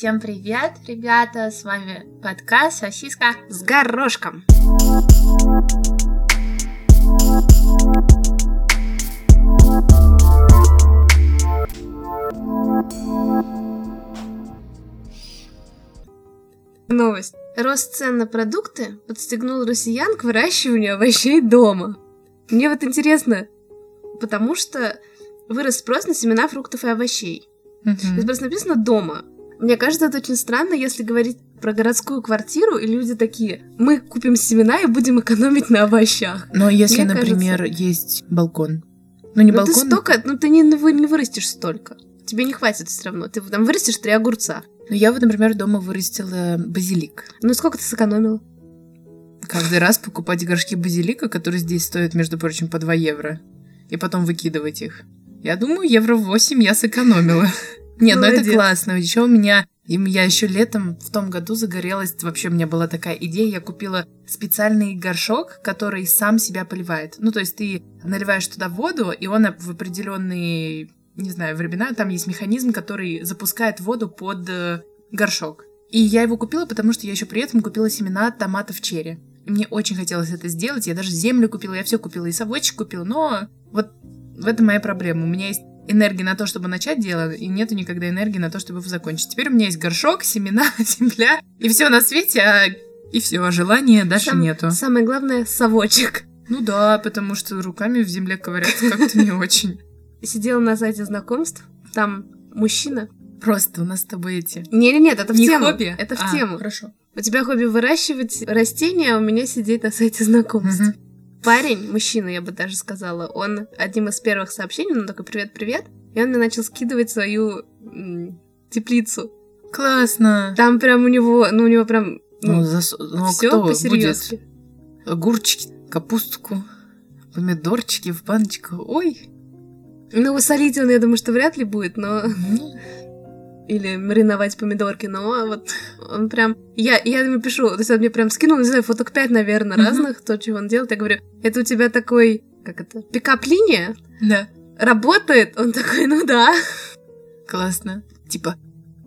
Всем привет, ребята! С вами подкаст «Сосиска с горошком». Новость. Рост цен на продукты подстегнул россиян к выращиванию овощей дома. Мне вот интересно, потому что вырос спрос на семена фруктов и овощей. Мгм. Здесь просто написано «дома». Мне кажется, это очень странно, если говорить про городскую квартиру, и люди такие, мы купим семена и будем экономить на овощах. Но если, Мне например, есть балкон. Ну, не Ну ты балкон. столько, ну ты не, не вырастешь столько. Тебе не хватит все равно. Ты там вырастешь три огурца. Но я вот, например, дома вырастила базилик. Ну сколько ты сэкономила? Каждый раз покупать горшки базилика, которые здесь стоят, между прочим, по 2 евро, и потом выкидывать их. Я думаю, евро 8 я сэкономила. Нет, ну это классно. Еще у меня... И я еще летом в том году загорелась. Вообще у меня была такая идея. Я купила специальный горшок, который сам себя поливает. Ну, то есть ты наливаешь туда воду, и он в определенные, не знаю, времена, там есть механизм, который запускает воду под э, горшок. И я его купила, потому что я еще при этом купила семена томатов черри. И Мне очень хотелось это сделать. Я даже землю купила, я все купила, и совочек купила. Но вот в этом моя проблема. У меня есть энергии на то, чтобы начать дело, и нету никогда энергии на то, чтобы его закончить. Теперь у меня есть горшок, семена, земля, и все на свете, а и все, а желания дальше Сам- нету. Самое главное, совочек. Ну да, потому что руками в земле ковыряться как-то не очень. Сидела на сайте знакомств, там мужчина. Просто у нас с тобой эти... Не-не-нет, это в Не тему. хобби? Это в А, тему. Хорошо. У тебя хобби выращивать растения, а у меня сидеть на сайте знакомств. Мгм. Парень, мужчина, я бы даже сказала, он одним из первых сообщений, он такой «Привет-привет», и он мне начал скидывать свою м, теплицу. Классно. Там прям у него, ну у него прям, Ну, ну, зас- ну, все кто по-серьезки. будет? Огурчики, капустку, помидорчики в баночку. Ой. Ну, солить он, я думаю, что вряд ли будет, но... Ну, Или мариновать помидорки, но вот он прям... Я, я ему пишу, то есть он мне прям скинул, не знаю, фоток 5, наверное, Мгм. разных, то, чего он делает. Я говорю, это у тебя такой, как это, пикап-линия? Да. Работает? Он такой, ну да. Классно. Типа,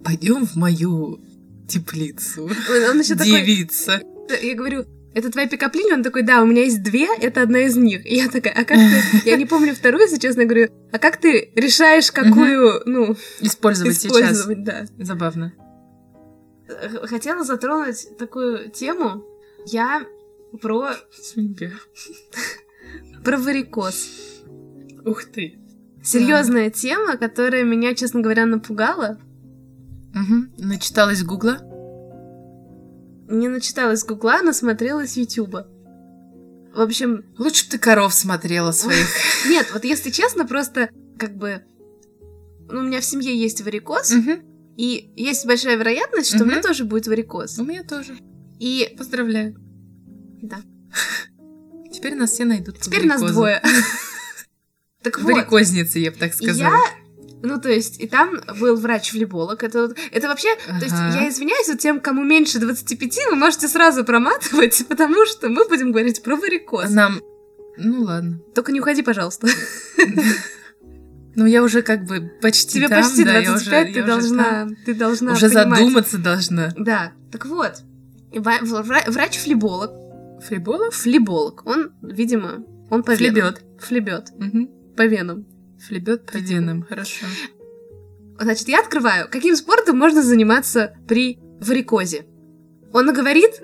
пойдем в мою теплицу. Он, он еще такой, Девица. я говорю, это твоя пикап-линия? Он такой, да, у меня есть две, это одна из них. И я такая, а как ты... Я не помню вторую, если честно, говорю, а как ты решаешь, какую, ну, Использовать, сейчас. использовать, да. Забавно. Хотела затронуть такую тему. Я про, про варикоз. Ух ты. Серьезная тема, которая меня, честно говоря, напугала. Угу. Начиталась гугла. Не начиталась с гугла, насмотрелась ютуба. В общем, Лучше бы ты коров смотрела своих. нет, вот если честно, просто как бы... Ну, у меня в семье есть варикоз, и есть большая вероятность, что у меня тоже будет варикоз. У меня тоже. И Поздравляю. да, Теперь нас все найдут. теперь нас двое. Так вот, Варикозницы, я бы так И Я, сказала. Ну, то есть, и там был врач-флеболог. Это, это вообще, то есть, Ага. я извиняюсь, вот тем, кому меньше 25, вы можете сразу проматывать, потому что мы будем говорить про варикоз. Нам... Ну ладно. Только не уходи, пожалуйста. Ну, я уже как бы почти Тебе там, почти да, я 25, уже- ты я должна, там. ты должна Уже понимать. задуматься должна. Да, так вот, врач-флеболог, Флеболов? флеболог, он, видимо, он по. Флебет. Флебет, Угу. по венам. Флебет венам, хорошо. Значит, я открываю, каким спортом можно заниматься при варикозе. Он говорит,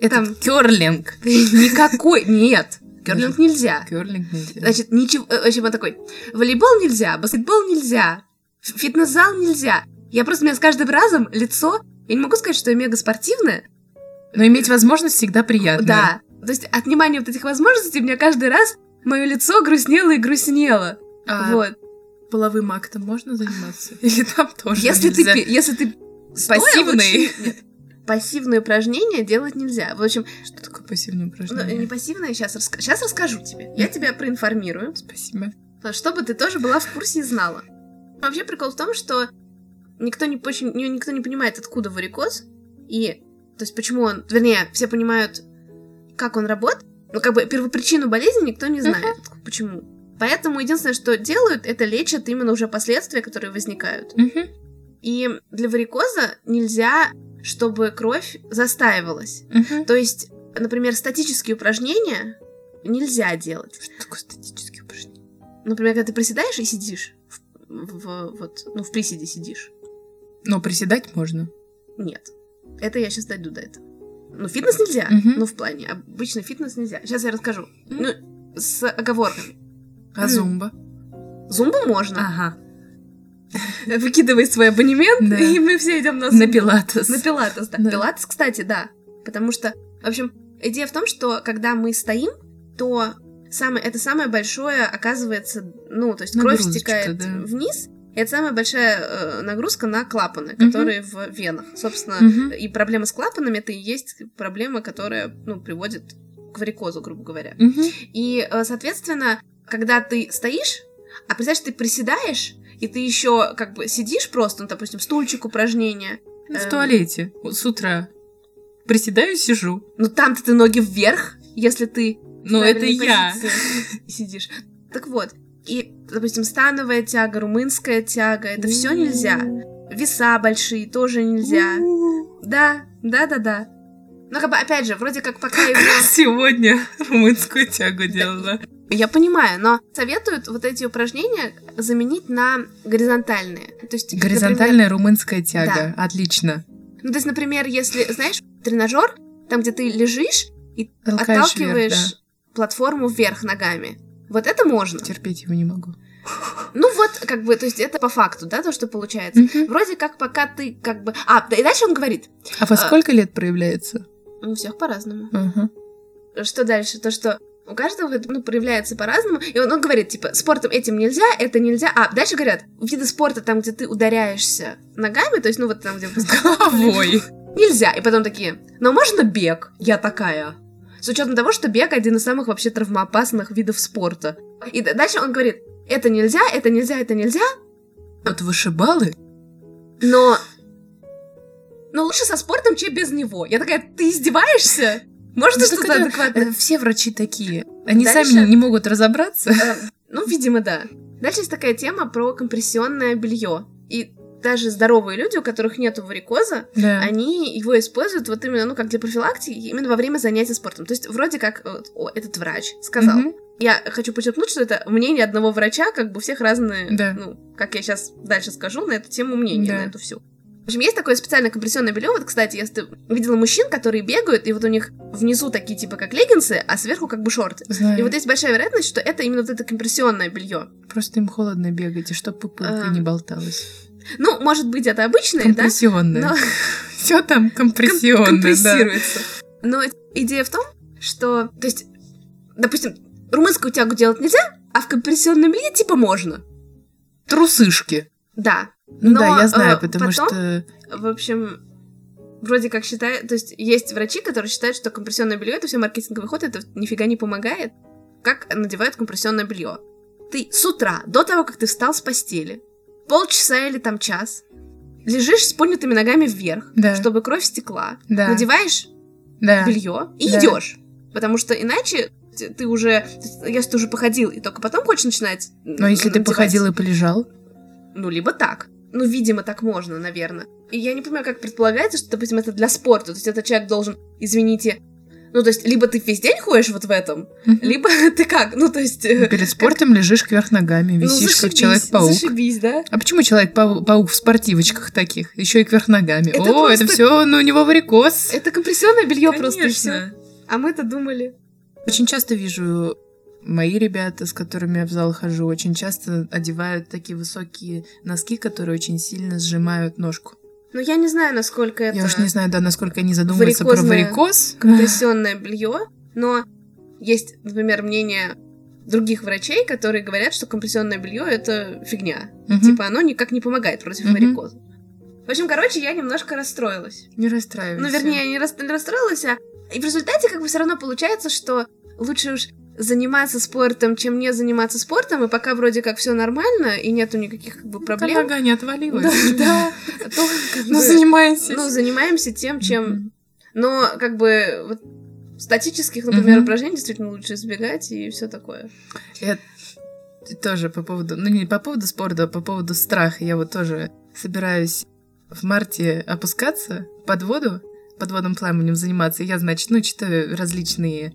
Это Там- керлинг. никакой, нет, керлинг нельзя. Керлинг нельзя. Значит, ничего, э, в общем, он такой, волейбол нельзя, баскетбол нельзя, фитнес-зал нельзя. Я просто, у меня с каждым разом лицо, я не могу сказать, что я мега спортивная, Но иметь возможность всегда приятно. да. То есть от внимания вот этих возможностей у меня каждый раз мое лицо грустнело и грустнело. А вот. половым актом можно заниматься? Или там тоже Если ты, нельзя? пи- если ты стоя Пассивный? лучше- нет, пассивные упражнения делать нельзя. В общем, Что такое пассивное ну, упражнение? не пассивные, сейчас, сейчас расскажу тебе. Я тебя проинформирую. Спасибо. чтобы ты тоже была в курсе и знала. Вообще прикол в том, что никто не, очень, никто не понимает, откуда варикоз, и, то есть, почему он, вернее, все понимают, как он работает, но как бы первопричину болезни никто не знает, почему. Поэтому единственное, что делают, это лечат именно уже последствия, которые возникают. И для варикоза нельзя, чтобы кровь застаивалась. То есть, например, статические упражнения нельзя делать. Что такое статические упражнения? Например, когда ты приседаешь и сидишь, в, в- вот, ну, в приседе сидишь. Но приседать можно. Нет. Это я сейчас дойду до этого. Ну, фитнес нельзя. Мгм. Ну, в плане. Обычно фитнес нельзя. Сейчас я расскажу. Ну, с оговорками. А зумба? Зумбу можно. Ага. Выкидывай свой абонемент, Да. и мы все идем на На зумбу. пилатес. На пилатес, да. Да. Пилатес, кстати, да. Потому что, в общем, идея в том, что когда мы стоим, то самое, это самое большое, оказывается, ну, то есть кровь стекает да. вниз, и это самая большая э, нагрузка на клапаны, которые в венах. Собственно, Мгм. и проблема с клапанами это и есть проблема, которая, ну, приводит к варикозу, грубо говоря. Мгм. И, э, соответственно, когда ты стоишь, а представляешь, ты приседаешь, и ты еще как бы сидишь просто, ну, допустим, стульчик, упражнения, Ну, В Эм. туалете с утра. Приседаю, сижу. Ну там-то ты ноги вверх, если ты Ну, это я. сидишь. Так вот, и, допустим, становая тяга, румынская тяга, это все нельзя. Веса большие тоже нельзя. Да, да, да, да. Но как бы, опять же, вроде как пока его... Сегодня румынскую тягу делала. Я понимаю, но советуют вот эти упражнения заменить на горизонтальные. То есть, например, Горизонтальная румынская тяга. Отлично. ну, то есть, например, если, знаешь, тренажер, там, где ты лежишь и Толкаешь отталкиваешь вверх, платформу вверх ногами. Вот это можно. да. Терпеть его не могу. Ну вот, как бы, то есть это по факту, да, то, что получается. Мгм. Вроде как пока ты как бы... А, да, и дальше он говорит, А во А. сколько лет проявляется? у всех по-разному. Ага. Что дальше? То, что у каждого это, ну, проявляется по-разному. И он, он говорит, типа, спортом этим нельзя, это нельзя. А дальше говорят, виды спорта, там, где ты ударяешься ногами, то есть, ну, вот там, где... Головой. Нельзя. И потом такие, но можно бег? Я такая. С учетом того, что бег один из самых вообще травмоопасных видов спорта. И дальше он говорит, это нельзя, это нельзя, это нельзя, Вот вышибалы? но... Но лучше со спортом, чем без него. Я такая, ты издеваешься? Можно Ну, что-то адекватное? э, Все врачи такие. Они Дальше- сами не могут разобраться. Э, Ну, видимо, да. Дальше есть такая тема про компрессионное белье. И даже здоровые люди, у которых нет варикоза, Да. они его используют вот именно, ну, как для профилактики, именно во время занятий спортом. То есть, вроде как э, о, этот врач сказал. Мгм. Я хочу подчеркнуть, что это мнение одного врача, как бы у всех разные, Да. ну, как я сейчас дальше скажу, на эту тему мнения, Да. на эту всю. В общем, есть такое специальное компрессионное белье. Вот, кстати, если ты видела мужчин, которые бегают, и вот у них внизу такие типа как леггинсы, а сверху как бы шорты. Знаю. И вот есть большая вероятность, что это именно вот это компрессионное белье. Просто им холодно бегать, и чтоб пупырка А. не болталась. Ну, может быть, это обычное, да? Компрессионное. Но Все там компрессионное, ком- да. компрессируется. Но идея в том, что, то есть, допустим, румынскую тягу делать нельзя, а в компрессионном белье типа можно. Трусышки. Да. Ну Но, да, я знаю, э, потому потом- что... В общем, вроде как считают, то есть есть врачи, которые считают, что компрессионное белье это все маркетинговый ход, это нифига не помогает. Как надевают компрессионное белье? Ты с утра, до того, как ты встал с постели, полчаса или там час, лежишь с поднятыми ногами вверх, Да. чтобы кровь стекла, Да. надеваешь Да. белье и Да. идешь. Потому что иначе ты уже, если ты уже походил и только потом хочешь начинать. Но если ты походил и полежал, Ну, либо так. Ну, видимо, так можно, наверное. И я не понимаю, как предполагается, что, допустим, это для спорта. То есть этот человек должен, извините, ну, то есть, либо ты весь день ходишь вот в этом, либо ты как? Ну, то есть... э, перед спортом лежишь кверх ногами, ну, висишь как зашибись, человек-паук. Зашибись, да? А почему человек-паук в спортивочках таких? Еще и кверх ногами. Это О, это просто- все, ну, у него варикоз. Это компрессионное белье просто все. А мы-то думали. Очень часто вижу мои ребята, с которыми я в зал хожу, очень часто одевают такие высокие носки, которые очень сильно сжимают ножку. Но я не знаю, насколько это Я уж не знаю, да, насколько они задумываются про варикоз. компрессионное белье, но есть, например, мнение других врачей, которые говорят, что компрессионное белье это фигня. Мгм. Типа оно никак не помогает против Мгм. варикоза. В общем, короче, я немножко расстроилась. Не расстраивайся. Ну, вернее, я не, рас- не расстроилась, а... И в результате как бы все равно получается, что лучше уж заниматься спортом, чем не заниматься спортом, и пока вроде как все нормально, и нету никаких как бы Пока проблем. нога не отвалилась. Да, да. То, как Ну, бы, занимайся. ну, занимаемся тем, чем но, как бы, вот, статических, например, Мгм. упражнений действительно лучше избегать и все такое. Я тоже по поводу, ну не по поводу спорта, а по поводу страха. Я вот тоже собираюсь в марте опускаться под воду, подводным плаванием заниматься. И я, значит, ну, читаю различные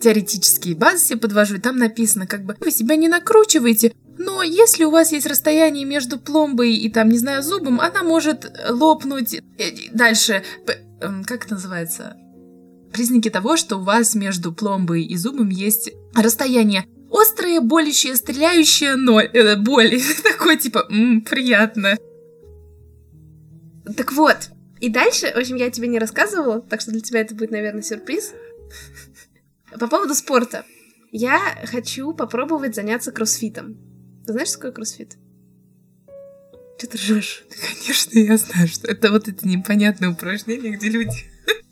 теоретические базы подвожу, и там написано, как бы, вы себя не накручиваете, но если у вас есть расстояние между пломбой и там, не знаю, зубом, она может лопнуть. Э, дальше, эм, как это называется? Признаки того, что у вас между пломбой и зубом есть расстояние. Острое, болящее, стреляющее, но э, боль. Такой типа, м, приятно. Так вот, и дальше, в общем, я тебе не рассказывала, так что для тебя это будет, наверное, сюрприз. По поводу спорта. Я хочу попробовать заняться кроссфитом. Ты знаешь, что такое кроссфит? Что ты ржешь? Конечно, я знаю, что это вот эти непонятные упражнения, где люди...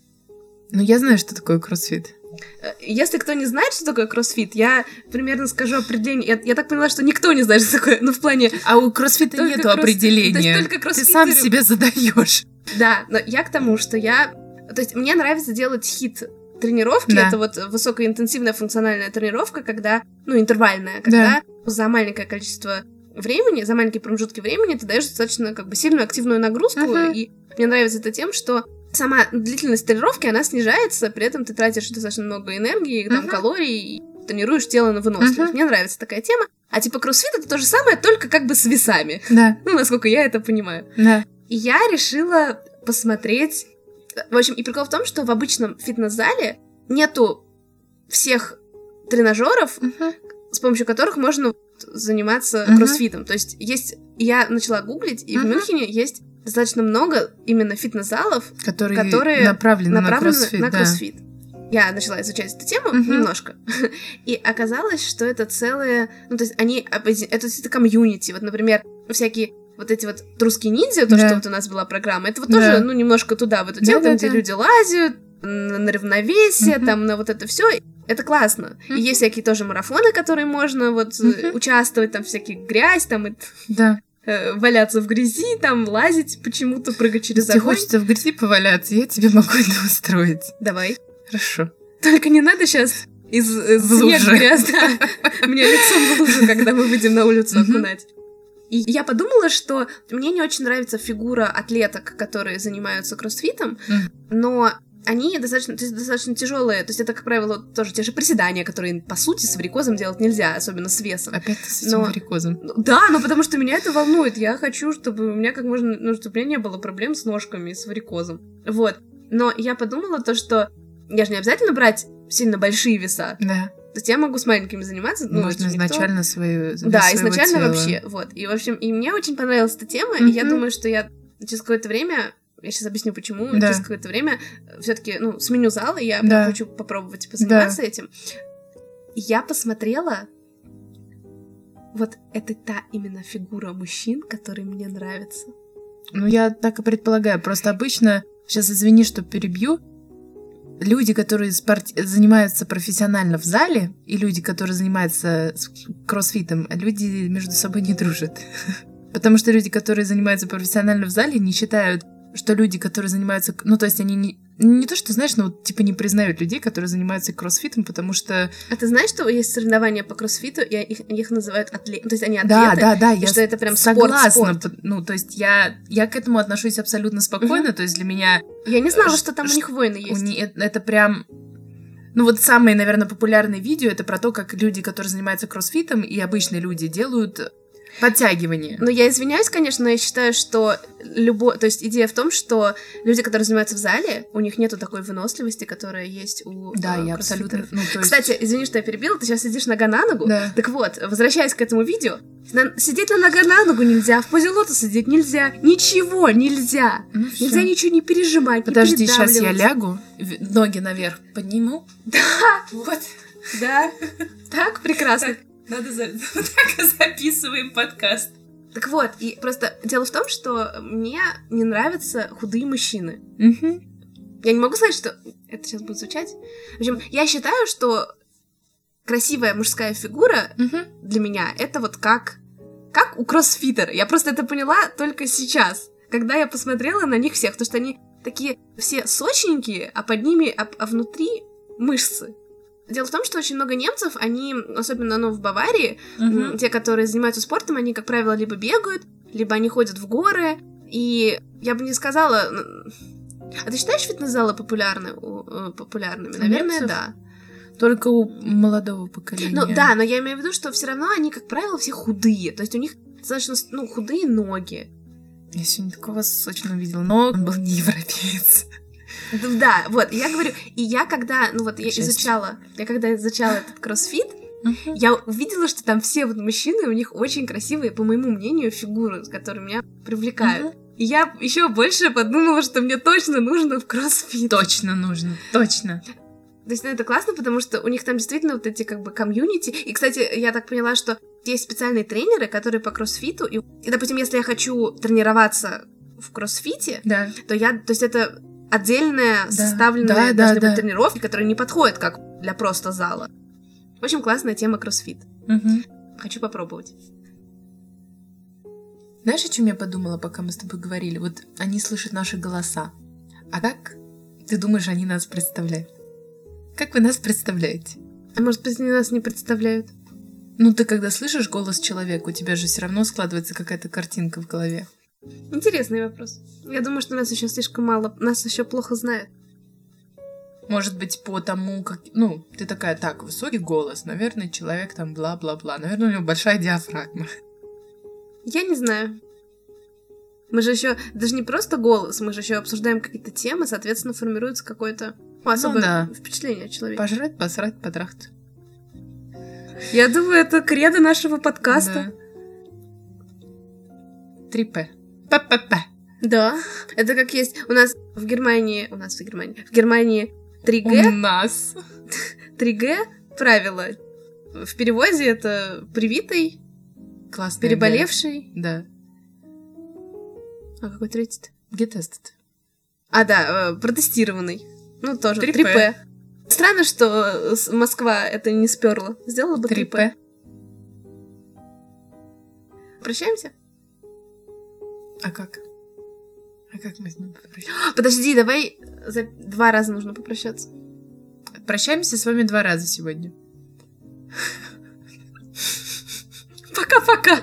Ну, я знаю, что такое кроссфит. Э, если кто не знает, что такое кроссфит, я примерно скажу определение. Я, я так поняла, что никто не знает, что такое. Ну, в плане... А у кроссфита нет кросс... определения. То есть только кроссфитеры... Ты сам себе задаешь. Да, но я к тому, что я... То есть мне нравится делать хит тренировки. Да. Это вот высокоинтенсивная функциональная тренировка, когда... Ну, интервальная, когда да. за маленькое количество времени, за маленькие промежутки времени ты даешь достаточно как бы сильную активную нагрузку. Uh-huh. И мне нравится это тем, что сама длительность тренировки, она снижается, при этом ты тратишь достаточно много энергии, там, uh-huh. калорий, и тренируешь тело на выносливость. Uh-huh. Мне нравится такая тема. А типа кроссфит это то же самое, только как бы с весами. Да. Ну, насколько я это понимаю. Да. И я решила посмотреть... В общем, и прикол в том, что в обычном фитнес-зале нету всех тренажеров, uh-huh. с помощью которых можно заниматься uh-huh. кроссфитом. То есть есть... Я начала гуглить, и uh-huh. в Мюнхене есть достаточно много именно фитнес-залов, которые, которые направлены, направлены на кроссфит. На кроссфит. Да. Я начала изучать эту тему uh-huh. немножко, и оказалось, что это целые, ну то есть они, это, это комьюнити, вот, например, всякие вот эти вот русские ниндзя, то, да. что вот у нас была программа, это вот да. тоже, ну, немножко туда, в эту тему, да, там, да, где да. люди лазят, на равновесие, uh-huh. там, на вот это все. Это классно. Uh-huh. И есть всякие тоже марафоны, которые можно вот uh-huh. участвовать, там всякие грязь, там и... Да. Э, валяться в грязи, там лазить почему-то, прыгать через Если огонь. хочется в грязи поваляться, я тебе могу это устроить. Давай. Хорошо. Только не надо сейчас из, из снег грязь, да. Мне лицом в лужу, когда мы выйдем на улицу окунать. И я подумала, что мне не очень нравится фигура атлеток, которые занимаются кроссфитом, но они достаточно, то есть, достаточно тяжелые. То есть это, как правило, тоже те же приседания, которые, по сути, с варикозом делать нельзя, особенно с весом. Опять с этим но... варикозом. Да, но потому что меня это волнует. Я хочу, чтобы у меня как можно, ну, чтобы у меня не было проблем с ножками, с варикозом. Вот. Но я подумала то, что я же не обязательно брать сильно большие веса. Да. То есть я могу с маленькими заниматься. Ну, Можно изначально никто... свою Да, изначально тела. вообще. Вот. И, в общем, и мне очень понравилась эта тема, mm-hmm. и я думаю, что я через какое-то время я сейчас объясню, почему. Да. Через какое-то время все-таки, ну, сменю зал, и я да. хочу попробовать позаниматься да. этим. Я посмотрела. Вот это та именно фигура мужчин, которые мне нравятся. Ну, я так и предполагаю. Просто обычно, сейчас извини, что перебью, люди, которые спорт... занимаются профессионально в зале, и люди, которые занимаются кроссфитом, люди между собой не дружат. Потому что люди, которые занимаются профессионально в зале, не считают что люди, которые занимаются, ну, то есть они не, не то, что, знаешь, ну, вот, типа не признают людей, которые занимаются кроссфитом, потому что... А ты знаешь, что есть соревнования по кроссфиту, и их, их называют атлеты, то есть они атлеты? Да, да, да, я что это прям согласна, спорт, спорт. ну, то есть я, я к этому отношусь абсолютно спокойно, угу. то есть для меня... Я не знала, что там у них войны есть. Не, это, это прям... Ну вот самые, наверное, популярные видео это про то, как люди, которые занимаются кроссфитом, и обычные люди делают Подтягивание. Ну, я извиняюсь, конечно, но я считаю, что любо... То есть идея в том, что люди, которые занимаются в зале, у них нету такой выносливости, которая есть у Да, э, я абсолютно... Ну, есть... Кстати, извини, что я перебила, ты сейчас сидишь нога на ногу. Да. Так вот, возвращаясь к этому видео, на... сидеть на нога на ногу нельзя, в позе лотоса сидеть нельзя, ничего нельзя. Ну, нельзя ничего не пережимать, Подожди, не сейчас я лягу, ноги наверх подниму. Да, вот. Да, так прекрасно. Надо за... так записываем подкаст. Так вот, и просто дело в том, что мне не нравятся худые мужчины. Угу. Я не могу сказать, что это сейчас будет звучать. В общем, я считаю, что красивая мужская фигура угу. для меня это вот как как у кроссфитера. Я просто это поняла только сейчас, когда я посмотрела на них всех, потому что они такие все сочненькие, а под ними, а, а внутри мышцы. Дело в том, что очень много немцев, они, особенно ну, в Баварии, uh-huh. те, которые занимаются спортом, они, как правило, либо бегают, либо они ходят в горы, И я бы не сказала... А ты считаешь фитнес-залы популярны, э, популярными? Наверное, немцев? да. Только у молодого поколения. Ну да, но я имею в виду, что все равно они, как правило, все худые. То есть у них достаточно ну, худые ноги. Я сегодня такого сочного видела, но он был не европеец. Да, вот, я говорю, и я когда, ну вот, я Жесть. изучала, я когда изучала этот кроссфит, я увидела, что там все вот мужчины, у них очень красивые, по моему мнению, фигуры, которые меня привлекают. И я еще больше подумала, что мне точно нужно в кроссфит. Точно нужно, точно. То есть, ну, это классно, потому что у них там действительно вот эти как бы комьюнити. И, кстати, я так поняла, что есть специальные тренеры, которые по кроссфиту. И, и, допустим, если я хочу тренироваться в кроссфите, Да. то я, то есть это отдельная Да. составленная Да, да, должны да. быть тренировки, которые не подходят как для просто зала. Очень классная тема кроссфит. Мгм. Хочу попробовать. Знаешь, о чем я подумала, пока мы с тобой говорили? Вот они слышат наши голоса. А как ты думаешь, они нас представляют? Как вы нас представляете? А может быть, они нас не представляют? Ну, ты когда слышишь голос человека, у тебя же все равно складывается какая-то картинка в голове. Интересный вопрос. Я думаю, что нас еще слишком мало, нас еще плохо знают. Может быть, по тому, как... Ну, ты такая, так, высокий голос, наверное, человек там бла-бла-бла. Наверное, у него большая диафрагма. Я не знаю. Мы же еще даже не просто голос, мы же еще обсуждаем какие-то темы, соответственно, формируется какое-то ну, особое да. впечатление о человеке. Пожрать, посрать, потрахать. Я думаю, это кредо нашего подкаста. Да. 3П. П-п-п. Да. Это как есть у нас в Германии, у нас в Германии, в Германии У 3G, нас. 3G правило. В переводе это привитый, Классный. переболевший. Да. А какой третий getestet. А, да, э, протестированный. Ну, тоже 3P. 3P. Странно, что Москва это не сперла. Сделала бы 3P. 3П. Прощаемся? А как? А как мы с ним попрощаемся? Подожди, давай за два раза нужно попрощаться. Прощаемся с вами два раза сегодня. Пока-пока.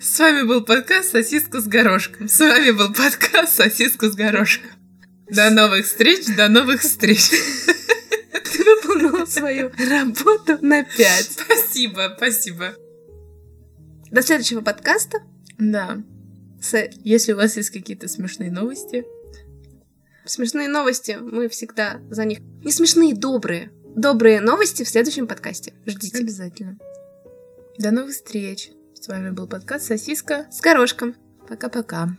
С вами был подкаст «Сосиска с горошком». С вами был подкаст «Сосиска с горошком». До новых встреч, до новых встреч. Ты выполнила свою работу на 5. Спасибо, спасибо. До следующего подкаста. Да. Если у вас есть какие-то смешные новости, смешные новости. Мы всегда за них. Не смешные, добрые. Добрые новости в следующем подкасте. Ждите. обязательно. До новых встреч. С вами был подкаст «Сосиска». С горошком. Пока-пока.